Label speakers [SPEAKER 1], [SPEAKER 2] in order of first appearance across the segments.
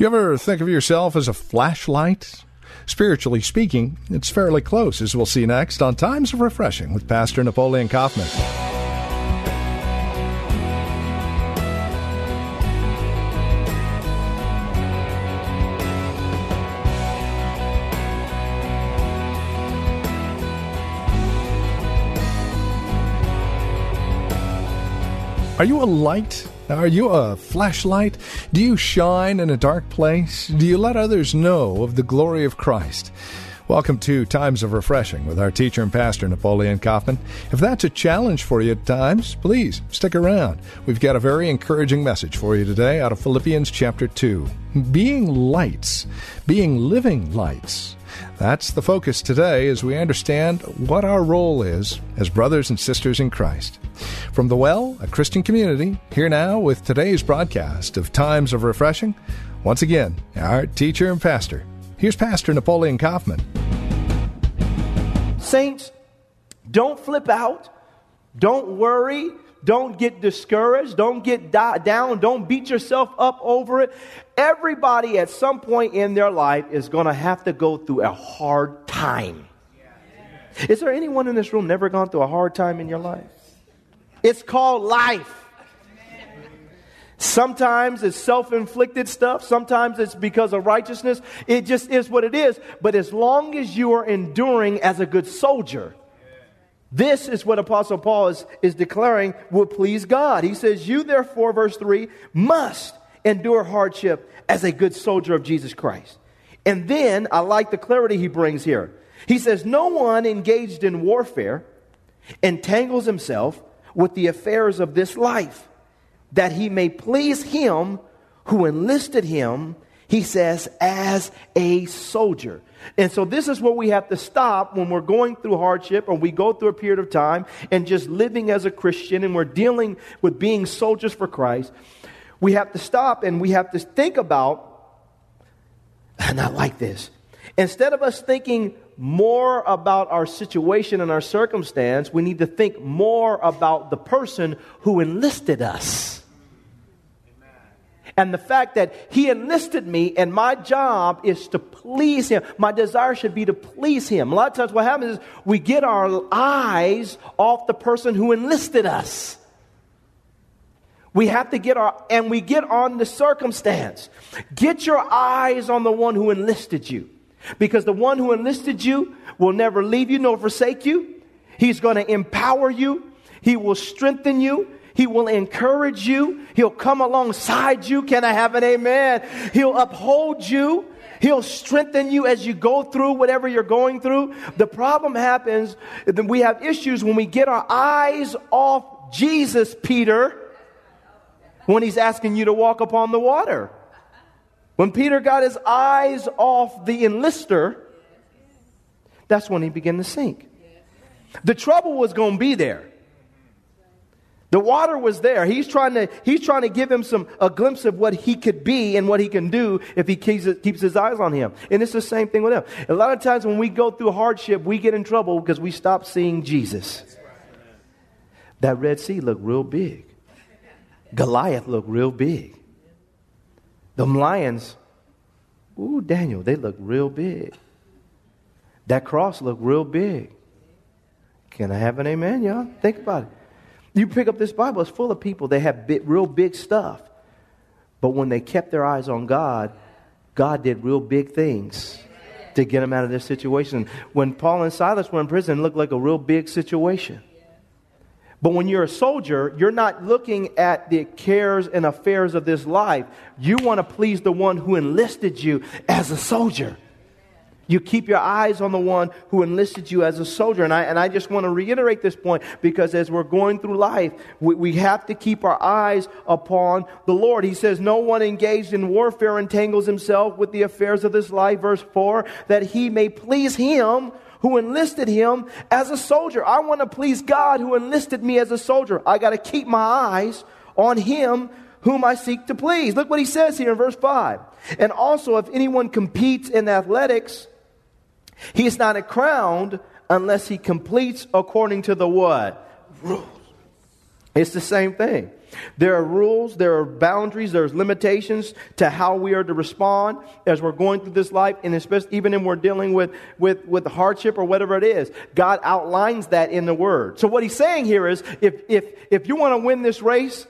[SPEAKER 1] You ever think of yourself as a flashlight? Spiritually speaking, it's fairly close, as we'll see next on Times of Refreshing with Pastor Napoleon Kaufman. Are you a light? Are you a flashlight? Do you shine in a dark place? Do you let others know of the glory of Christ? Welcome to Times of Refreshing with our teacher and pastor, Napoleon Kaufman. If that's a challenge for you at times, please stick around. We've got a very encouraging message for you today out of Philippians chapter 2. Being lights, being living lights. That's the focus today as we understand what our role is as brothers and sisters in Christ. From the Well, a Christian community, here now with today's broadcast of Times of Refreshing, once again, our teacher and pastor. Here's Pastor Napoleon Kaufman.
[SPEAKER 2] Saints, don't flip out. Don't worry. Don't get discouraged. Don't get down. Don't beat yourself up over it. Everybody at some point in their life is going to have to go through a hard time. Is there anyone in this room never gone through a hard time in your life? It's called life. Sometimes it's self inflicted stuff. Sometimes it's because of righteousness. It just is what it is. But as long as you are enduring as a good soldier, this is what Apostle Paul is, is declaring will please God. He says, You therefore, verse 3, must endure hardship as a good soldier of Jesus Christ. And then I like the clarity he brings here. He says, No one engaged in warfare entangles himself with the affairs of this life, that he may please him who enlisted him, he says, as a soldier. And so, this is where we have to stop when we're going through hardship or we go through a period of time and just living as a Christian and we're dealing with being soldiers for Christ. We have to stop and we have to think about, I like this. Instead of us thinking more about our situation and our circumstance, we need to think more about the person who enlisted us and the fact that he enlisted me and my job is to please him. My desire should be to please him. A lot of times what happens is we get our eyes off the person who enlisted us. We have to get our, and we get on the circumstance. Get your eyes on the one who enlisted you. Because the one who enlisted you will never leave you nor forsake you. He's going to empower you. He will strengthen you. He will encourage you. He'll come alongside you. Can I have an amen? He'll uphold you. He'll strengthen you as you go through whatever you're going through. The problem happens that we have issues when we get our eyes off Jesus, Peter, when he's asking you to walk upon the water. When Peter got his eyes off the enlister, that's when he began to sink. The trouble was going to be there. The water was there. He's trying to, he's trying to give him some, a glimpse of what he could be and what he can do if he keeps, keeps his eyes on him. And it's the same thing with him. A lot of times when we go through hardship, we get in trouble because we stop seeing Jesus. That Red Sea looked real big. Goliath looked real big. Them lions, ooh, Daniel, they look real big. That cross looked real big. Can I have an amen, y'all? Think about it. You pick up this Bible, it's full of people. They have real big stuff. But when they kept their eyes on God, God did real big things to get them out of this situation. When Paul and Silas were in prison, it looked like a real big situation. But when you're a soldier, you're not looking at the cares and affairs of this life. You want to please the one who enlisted you as a soldier. You keep your eyes on the one who enlisted you as a soldier. And I, and I just want to reiterate this point because as we're going through life, we, we have to keep our eyes upon the Lord. He says, No one engaged in warfare entangles himself with the affairs of this life, verse 4, that he may please him who enlisted him as a soldier. I want to please God who enlisted me as a soldier. I got to keep my eyes on him whom I seek to please. Look what he says here in verse 5. And also, if anyone competes in athletics, he is not crowned unless he completes according to the what? Rules. It's the same thing. There are rules, there are boundaries, there's limitations to how we are to respond as we're going through this life, and especially even when we're dealing with, with, with hardship or whatever it is. God outlines that in the Word. So what he's saying here is if, if, if you want to win this race,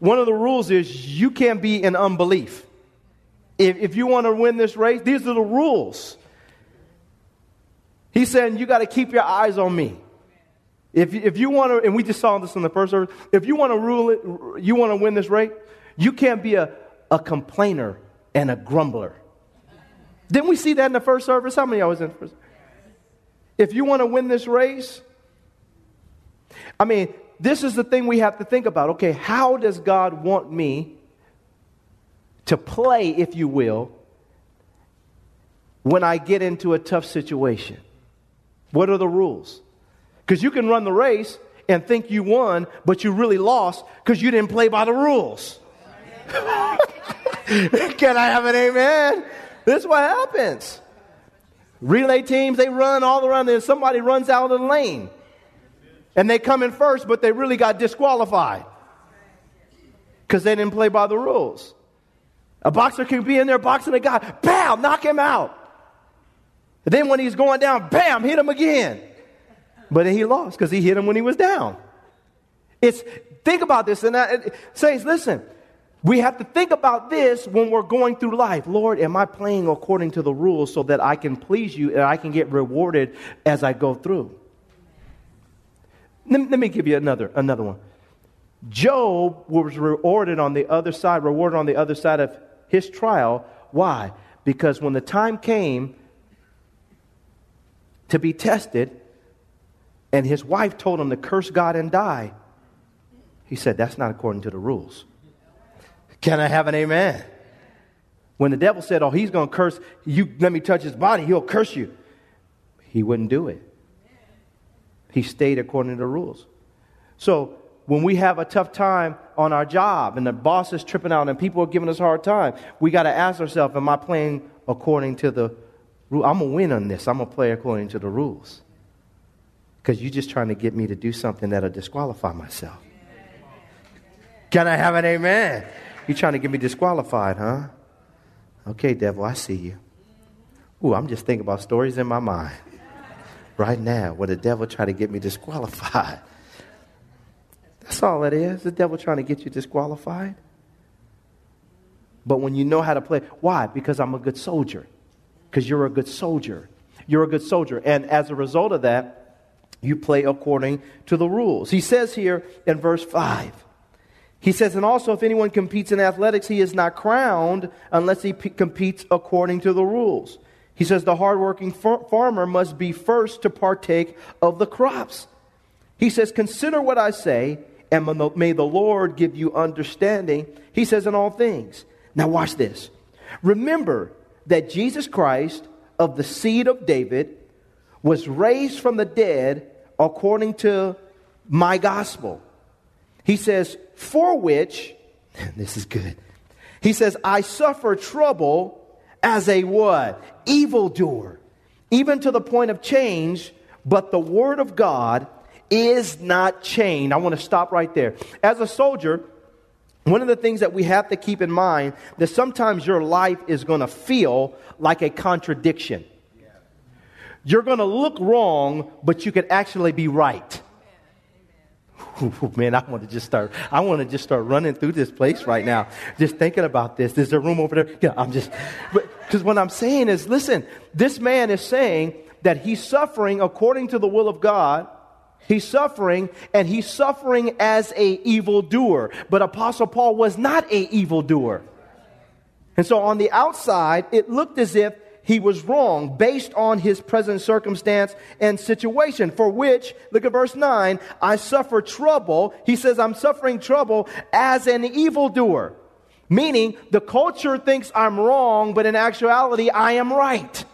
[SPEAKER 2] one of the rules is you can't be in unbelief. If, if you want to win this race, these are the rules. He's saying you got to keep your eyes on me. If, if you want to, and we just saw this in the first service, if you want to rule it, you want to win this race, you can't be a, a complainer and a grumbler. Didn't we see that in the first service? How many of was in the first? If you want to win this race, I mean, this is the thing we have to think about. Okay, how does God want me to play, if you will, when I get into a tough situation? What are the rules? Because you can run the race and think you won, but you really lost because you didn't play by the rules. can I have an amen? This is what happens. Relay teams, they run all around there. Somebody runs out of the lane. And they come in first, but they really got disqualified because they didn't play by the rules. A boxer can be in there boxing a guy, bam, knock him out. And then when he's going down, bam, hit him again. But he lost because he hit him when he was down. It's think about this and that, saints, listen. We have to think about this when we're going through life. Lord, am I playing according to the rules so that I can please you and I can get rewarded as I go through? Let me give you another, another one. Job was rewarded on the other side, rewarded on the other side of his trial. Why? Because when the time came to be tested, and his wife told him to curse God and die. He said, That's not according to the rules. Can I have an amen? When the devil said, Oh, he's going to curse, you let me touch his body, he'll curse you. He wouldn't do it. He stayed according to the rules. So when we have a tough time on our job and the boss is tripping out and people are giving us a hard time, we got to ask ourselves, Am I playing according to the rule? I'm going to win on this. I'm going to play according to the rules because you're just trying to get me to do something that'll disqualify myself. Can I have an amen? You're trying to get me disqualified, huh? Okay, devil, I see you. Ooh, I'm just thinking about stories in my mind right now where the devil tried to get me disqualified. That's all it is. The devil trying to get you disqualified. But when you know how to play, why? Because I'm a good soldier. Because you're a good soldier. You're a good soldier. And as a result of that, you play according to the rules. He says here in verse 5, he says, and also if anyone competes in athletics, he is not crowned unless he p- competes according to the rules. He says the hardworking far- farmer must be first to partake of the crops. He says, consider what I say, and may the Lord give you understanding. He says, in all things. Now, watch this. Remember that Jesus Christ, of the seed of David, was raised from the dead according to my gospel. He says, for which, this is good. He says, I suffer trouble as a what? Evildoer, even to the point of change, but the word of God is not chained. I want to stop right there. As a soldier, one of the things that we have to keep in mind that sometimes your life is going to feel like a contradiction. You're going to look wrong, but you could actually be right. Ooh, man, I want to just start. I want to just start running through this place right now, just thinking about this. Is there room over there? Yeah, I'm just. Because what I'm saying is, listen, this man is saying that he's suffering according to the will of God. He's suffering, and he's suffering as a evildoer. But Apostle Paul was not a evildoer. And so on the outside, it looked as if he was wrong based on his present circumstance and situation, for which, look at verse 9, I suffer trouble. He says, I'm suffering trouble as an evildoer. Meaning, the culture thinks I'm wrong, but in actuality, I am right.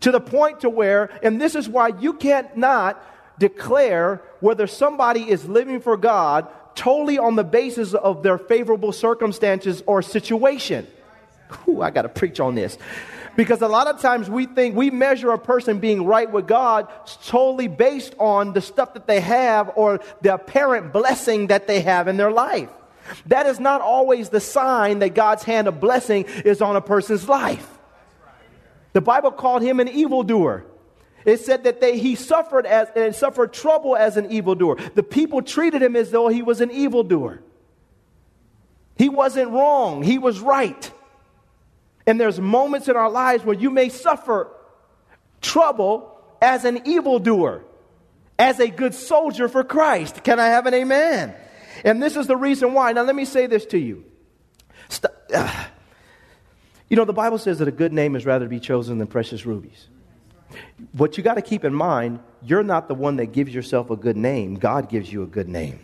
[SPEAKER 2] To the point to where, and this is why you can't not declare whether somebody is living for God totally on the basis of their favorable circumstances or situation. Ooh, I got to preach on this Because a lot of times we think we measure a person being right with God solely based on the stuff that they have or the apparent blessing that they have in their life. That is not always the sign that God's hand of blessing is on a person's life. The Bible called him an evildoer. It said that they, he suffered as and suffered trouble as an evildoer. The people treated him as though he was an evildoer. He wasn't wrong, he was right. And there's moments in our lives where you may suffer trouble as an evildoer, as a good soldier for Christ. Can I have an amen? And this is the reason why. Now, let me say this to you. St- uh, you know, the Bible says that a good name is rather to be chosen than precious rubies. What you got to keep in mind, you're not the one that gives yourself a good name. God gives you a good name.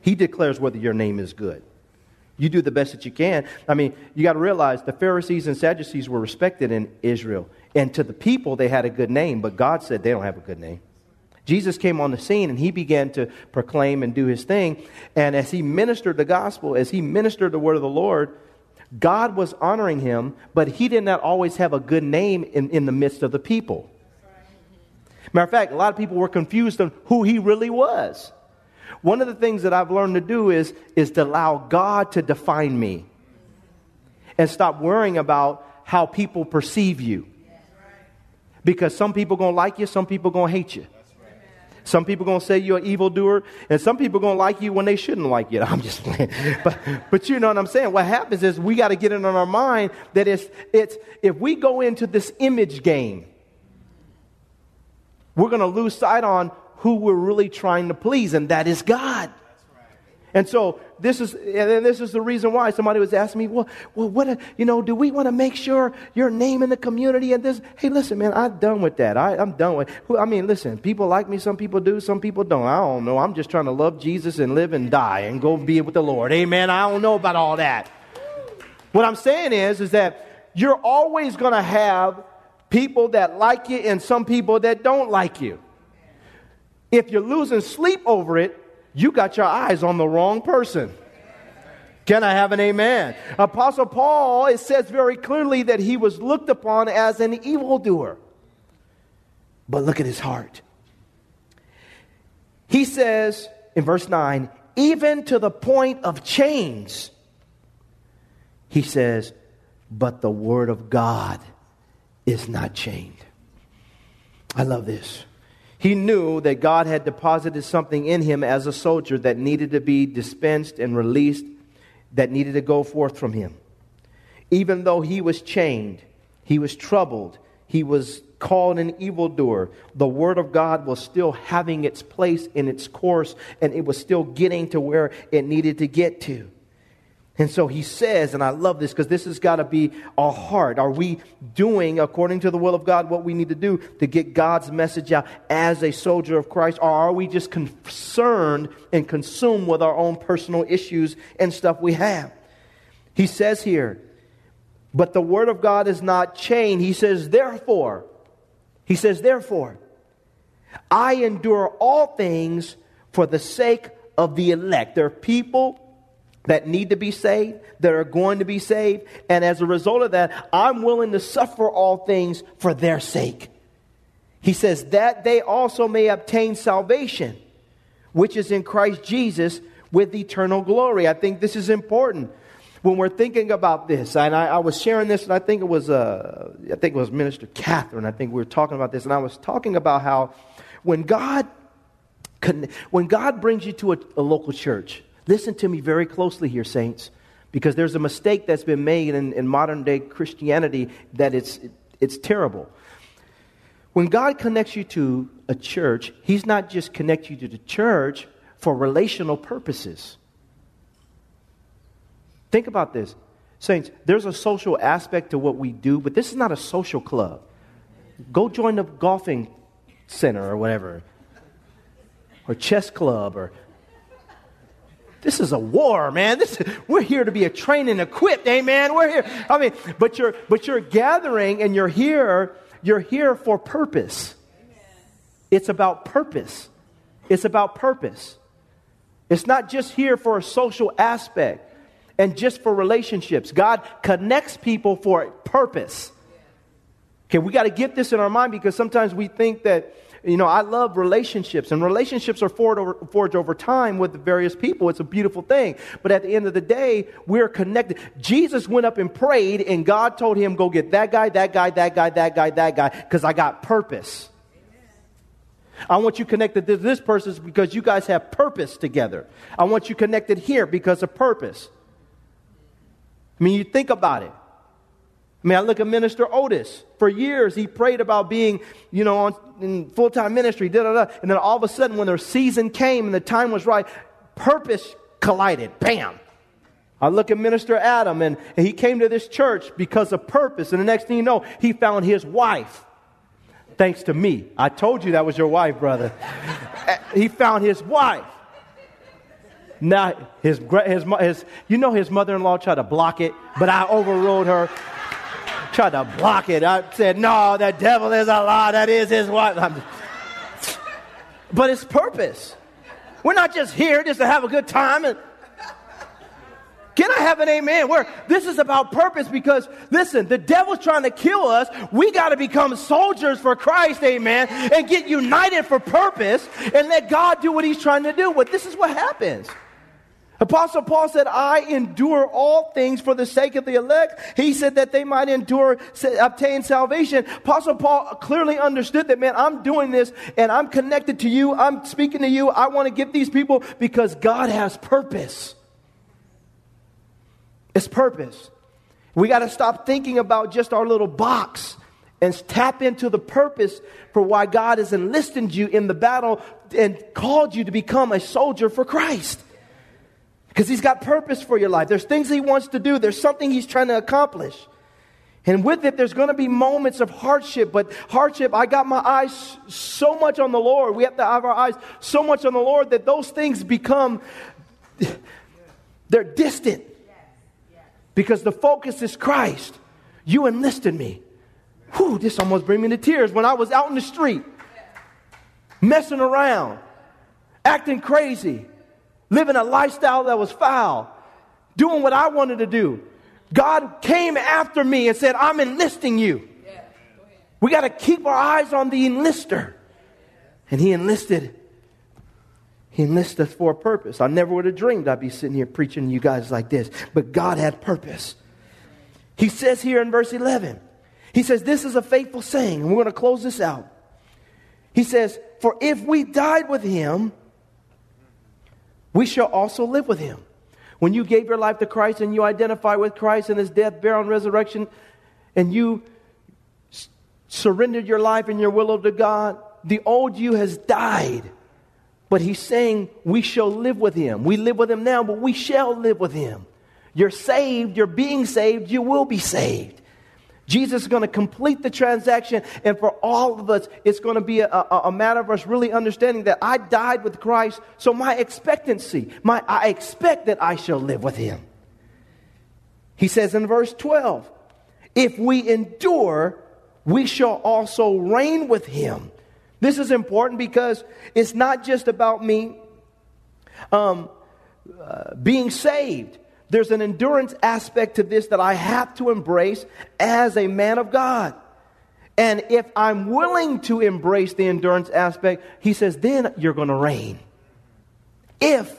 [SPEAKER 2] He declares whether your name is good. You do the best that you can. I mean, you got to realize the Pharisees and Sadducees were respected in Israel. And to the people, they had a good name, but God said they don't have a good name. Jesus came on the scene and he began to proclaim and do his thing. And as he ministered the gospel, as he ministered the word of the Lord, God was honoring him, but he did not always have a good name in, in the midst of the people. Matter of fact, a lot of people were confused on who he really was. One of the things that I've learned to do is, is to allow God to define me and stop worrying about how people perceive you. Because some people going to like you, some people going to hate you. Some people going to say you're an evildoer, and some people going to like you when they shouldn't like you. I'm just playing. But, but you know what I'm saying? What happens is we got to get it in our mind that it's, it's, if we go into this image game, we're going to lose sight on who we're really trying to please, and that is God. And so this is, and this is the reason why somebody was asking me, well, well, what, you know, do we want to make sure your name in the community and this? Hey, listen, man, I'm done with that. I, I'm done with. I mean, listen, people like me. Some people do. Some people don't. I don't know. I'm just trying to love Jesus and live and die and go be with the Lord. Amen. I don't know about all that. What I'm saying is, is that you're always going to have people that like you and some people that don't like you. If you're losing sleep over it, you got your eyes on the wrong person. Can I have an amen? Apostle Paul, it says very clearly that he was looked upon as an evildoer. But look at his heart. He says in verse 9, even to the point of chains, he says, but the word of God is not chained. I love this. He knew that God had deposited something in him as a soldier that needed to be dispensed and released, that needed to go forth from him. Even though he was chained, he was troubled, he was called an evildoer, the Word of God was still having its place in its course, and it was still getting to where it needed to get to. And so he says, and I love this because this has got to be our heart. Are we doing, according to the will of God, what we need to do to get God's message out as a soldier of Christ? Or are we just concerned and consumed with our own personal issues and stuff we have? He says here, but the word of God is not chained. He says, therefore, he says, therefore, I endure all things for the sake of the elect. There are people that need to be saved, that are going to be saved. And as a result of that, I'm willing to suffer all things for their sake. He says that they also may obtain salvation, which is in Christ Jesus with eternal glory. I think this is important when we're thinking about this. And I, I was sharing this, and I think it was uh, I think it was Minister Catherine. I think we were talking about this, and I was talking about how when God when God brings you to a, a local church, Listen to me very closely here, saints, because there's a mistake that's been made in, in modern day Christianity that it's, it's terrible. When God connects you to a church, He's not just connecting you to the church for relational purposes. Think about this. Saints, there's a social aspect to what we do, but this is not a social club. Go join the golfing center or whatever, or chess club, or this is a war, man. This, we're here to be a trained and equipped, amen. We're here. I mean, but you're but you're gathering and you're here, you're here for purpose. It's about purpose. It's about purpose. It's not just here for a social aspect and just for relationships. God connects people for a purpose. Okay, we got to get this in our mind because sometimes we think that, you know, I love relationships, and relationships are forged over, forged over time with various people. It's a beautiful thing. But at the end of the day, we're connected. Jesus went up and prayed, and God told him, go get that guy, that guy, that guy, that guy, that guy, because I got purpose. I want you connected to this person because you guys have purpose together. I want you connected here because of purpose. I mean, you think about it. I mean, I look at Minister Otis. For years, he prayed about being, you know, on, in full time ministry, da da da. And then all of a sudden, when their season came and the time was right, purpose collided. Bam! I look at Minister Adam, and, and he came to this church because of purpose. And the next thing you know, he found his wife. Thanks to me. I told you that was your wife, brother. he found his wife. Now, his, his, his, you know, his mother in law tried to block it, but I overruled her tried to block it. I said, No, the devil is a lie. That is his wife. but it's purpose. We're not just here just to have a good time. And, can I have an amen? Where this is about purpose because listen, the devil's trying to kill us. We got to become soldiers for Christ, amen, and get united for purpose and let God do what he's trying to do. But this is what happens. Apostle Paul said, I endure all things for the sake of the elect. He said that they might endure, obtain salvation. Apostle Paul clearly understood that, man, I'm doing this and I'm connected to you. I'm speaking to you. I want to get these people because God has purpose. It's purpose. We got to stop thinking about just our little box and tap into the purpose for why God has enlisted you in the battle and called you to become a soldier for Christ. Because he's got purpose for your life. There's things he wants to do, there's something he's trying to accomplish. And with it, there's going to be moments of hardship, but hardship, I got my eyes so much on the Lord. We have to have our eyes so much on the Lord that those things become, they're distant. Because the focus is Christ. You enlisted me. Whew, this almost bring me to tears. When I was out in the street, messing around, acting crazy, living a lifestyle that was foul, doing what I wanted to do. God came after me and said, I'm enlisting you. We got to keep our eyes on the enlister. And he enlisted. He enlisted us for a purpose. I never would have dreamed I'd be sitting here preaching to you guys like this. But God had purpose. He says here in verse 11, He says, This is a faithful saying, and we're going to close this out. He says, For if we died with Him, we shall also live with him. When you gave your life to Christ and you identify with Christ and his death, burial, and resurrection, and you s- surrendered your life and your will to God, the old you has died. But he's saying we shall live with him. We live with him now, but we shall live with him. You're saved, you're being saved, you will be saved. Jesus is going to complete the transaction, and for all of us, it's going to be a, a, a, matter of us really understanding that I died with Christ, so my expectancy, my, I expect that I shall live with Him. He says in verse 12, if we endure, we shall also reign with Him. This is important because it's not just about me um, uh, being saved there's an endurance aspect to this that I have to embrace as a man of God. And if I'm willing to embrace the endurance aspect, he says, then you're going to reign. If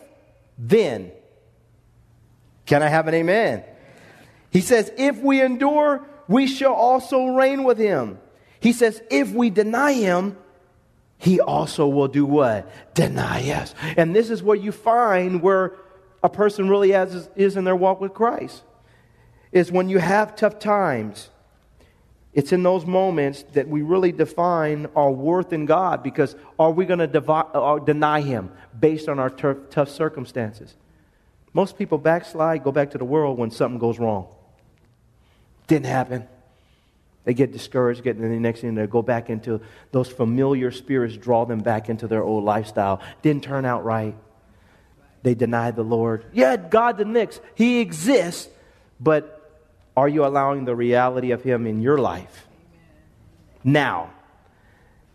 [SPEAKER 2] then. Can I have an amen? He says, if we endure, we shall also reign with him. He says, if we deny him, he also will do what? Deny us. And this is where you find where a person really has, is in their walk with Christ. Is when you have tough times, it's in those moments that we really define our worth in God because are we going to uh, deny Him based on our ter- tough circumstances? Most people backslide, go back to the world when something goes wrong. Didn't happen. They get discouraged, get the next thing they go back into those familiar spirits, draw them back into their old lifestyle. Didn't turn out right. They deny the Lord. Yeah, God the next. He exists, but are you allowing the reality of Him in your life? Now,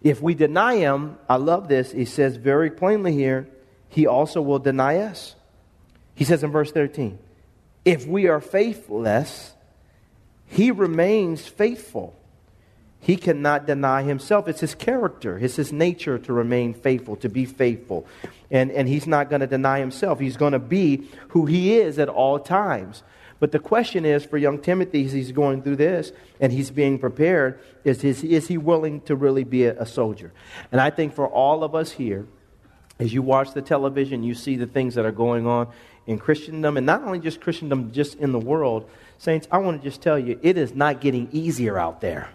[SPEAKER 2] if we deny Him, I love this. He says very plainly here, He also will deny us. He says in verse 13, if we are faithless, He remains faithful. He cannot deny himself. It's his character, it's his nature to remain faithful, to be faithful. And, and he's not going to deny himself. He's going to be who he is at all times. But the question is for young Timothy, as he's going through this and he's being prepared, is, is, is he willing to really be a, a soldier? And I think for all of us here, as you watch the television, you see the things that are going on in Christendom, and not only just Christendom, just in the world. Saints, I want to just tell you, it is not getting easier out there.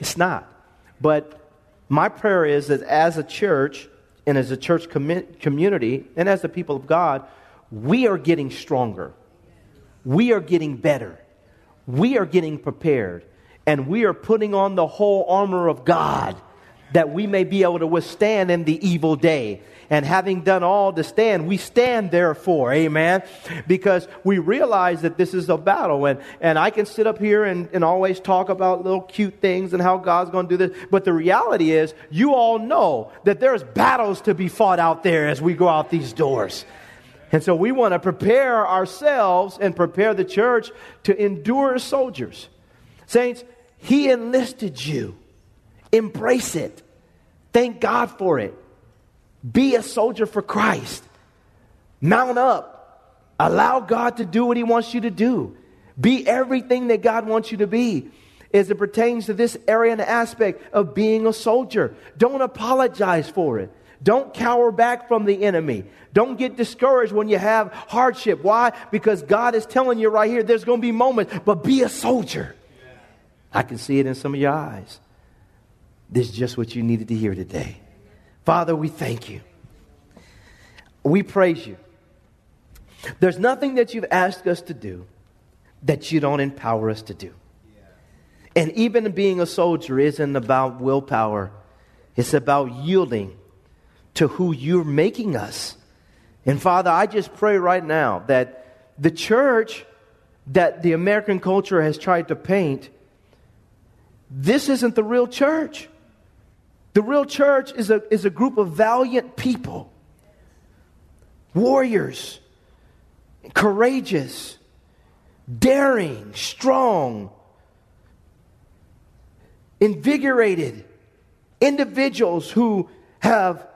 [SPEAKER 2] It's not. But my prayer is that as a church, and as a church com- community, and as the people of God, we are getting stronger. We are getting better. We are getting prepared. And we are putting on the whole armor of God that we may be able to withstand in the evil day. And having done all to stand, we stand therefore, amen, because we realize that this is a battle. And, and I can sit up here and, and always talk about little cute things and how God's going to do this. But the reality is, you all know that there's battles to be fought out there as we go out these doors. And so we want to prepare ourselves and prepare the church to endure soldiers. Saints, He enlisted you. Embrace it. Thank God for it. Be a soldier for Christ. Mount up. Allow God to do what He wants you to do. Be everything that God wants you to be as it pertains to this area and aspect of being a soldier. Don't apologize for it. Don't cower back from the enemy. Don't get discouraged when you have hardship. Why? Because God is telling you right here there's going to be moments, but be a soldier. I can see it in some of your eyes. This is just what you needed to hear today. Father, we thank you. We praise you. There's nothing that you've asked us to do that you don't empower us to do. And even being a soldier isn't about willpower, it's about yielding to who you're making us. And Father, I just pray right now that the church that the American culture has tried to paint, this isn't the real church. The real church is a, is a group of valiant people, warriors, courageous, daring, strong, invigorated individuals who have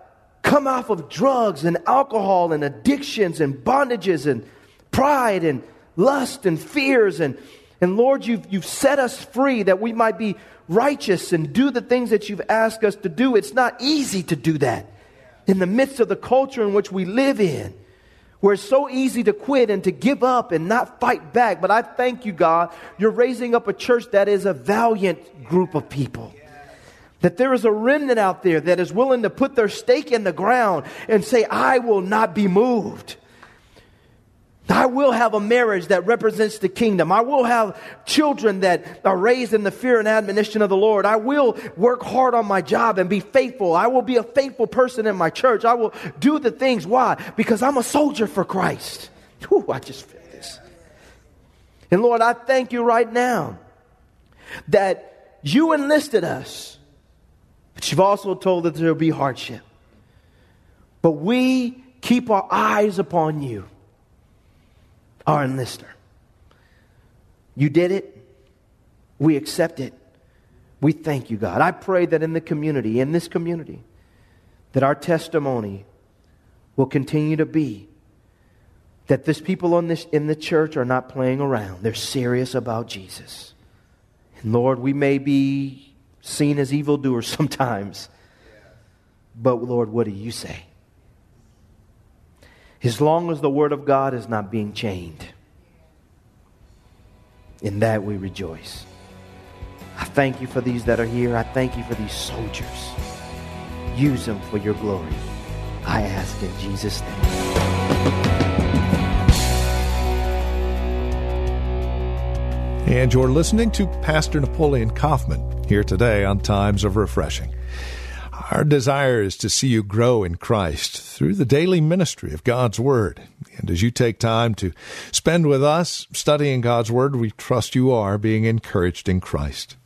[SPEAKER 2] come off of drugs and alcohol and addictions and bondages and pride and lust and fears and and Lord, you've, you've set us free that we might be righteous and do the things that you've asked us to do. It's not easy to do that in the midst of the culture in which we live in, where it's so easy to quit and to give up and not fight back. But I thank you, God, you're raising up a church that is a valiant group of people. That there is a remnant out there that is willing to put their stake in the ground and say, I will not be moved. I will have a marriage that represents the kingdom. I will have children that are raised in the fear and admonition of the Lord. I will work hard on my job and be faithful. I will be a faithful person in my church. I will do the things. Why? Because I'm a soldier for Christ. Whew, I just feel this. And Lord, I thank you right now that you enlisted us, but you've also told that there will be hardship. But we keep our eyes upon you our enlister. You did it. We accept it. We thank you, God. I pray that in the community, in this community, that our testimony will continue to be that this people on this, in the church are not playing around. They're serious about Jesus. And Lord, we may be seen as evildoers sometimes, but Lord, what do you say? As long as the Word of God is not being chained. In that we rejoice. I thank you for these that are here. I thank you for these soldiers. Use them for your glory. I ask in Jesus' name.
[SPEAKER 1] And you're listening to Pastor Napoleon Kaufman here today on Times of Refreshing. Our desire is to see you grow in Christ through the daily ministry of God's Word. And as you take time to spend with us studying God's Word, we trust you are being encouraged in Christ.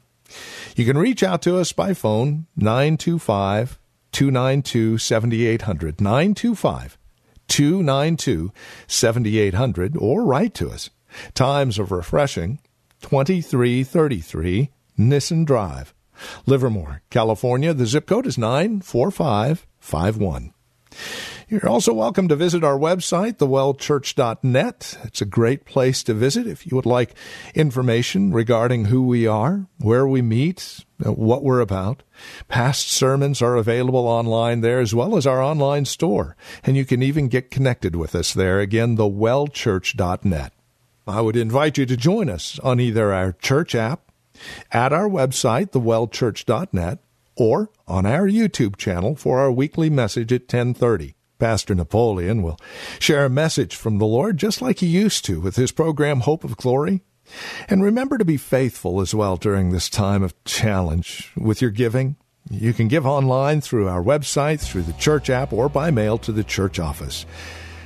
[SPEAKER 1] You can reach out to us by phone 925 292 7800. 925 292 7800 or write to us. Times of Refreshing 2333 Nissen Drive. Livermore, California. The zip code is 94551. You're also welcome to visit our website, thewellchurch.net. It's a great place to visit if you would like information regarding who we are, where we meet, uh, what we're about. Past sermons are available online there as well as our online store, and you can even get connected with us there. Again, thewellchurch.net. I would invite you to join us on either our church app, at our website, thewellchurch.net, or on our YouTube channel for our weekly message at 1030. Pastor Napoleon will share a message from the Lord just like he used to with his program Hope of Glory. And remember to be faithful as well during this time of challenge with your giving. You can give online through our website, through the church app, or by mail to the church office.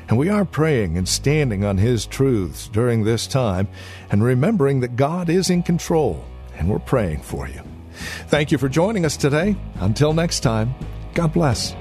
[SPEAKER 1] And we are praying and standing on His truths during this time and remembering that God is in control, and we're praying for you. Thank you for joining us today. Until next time, God bless.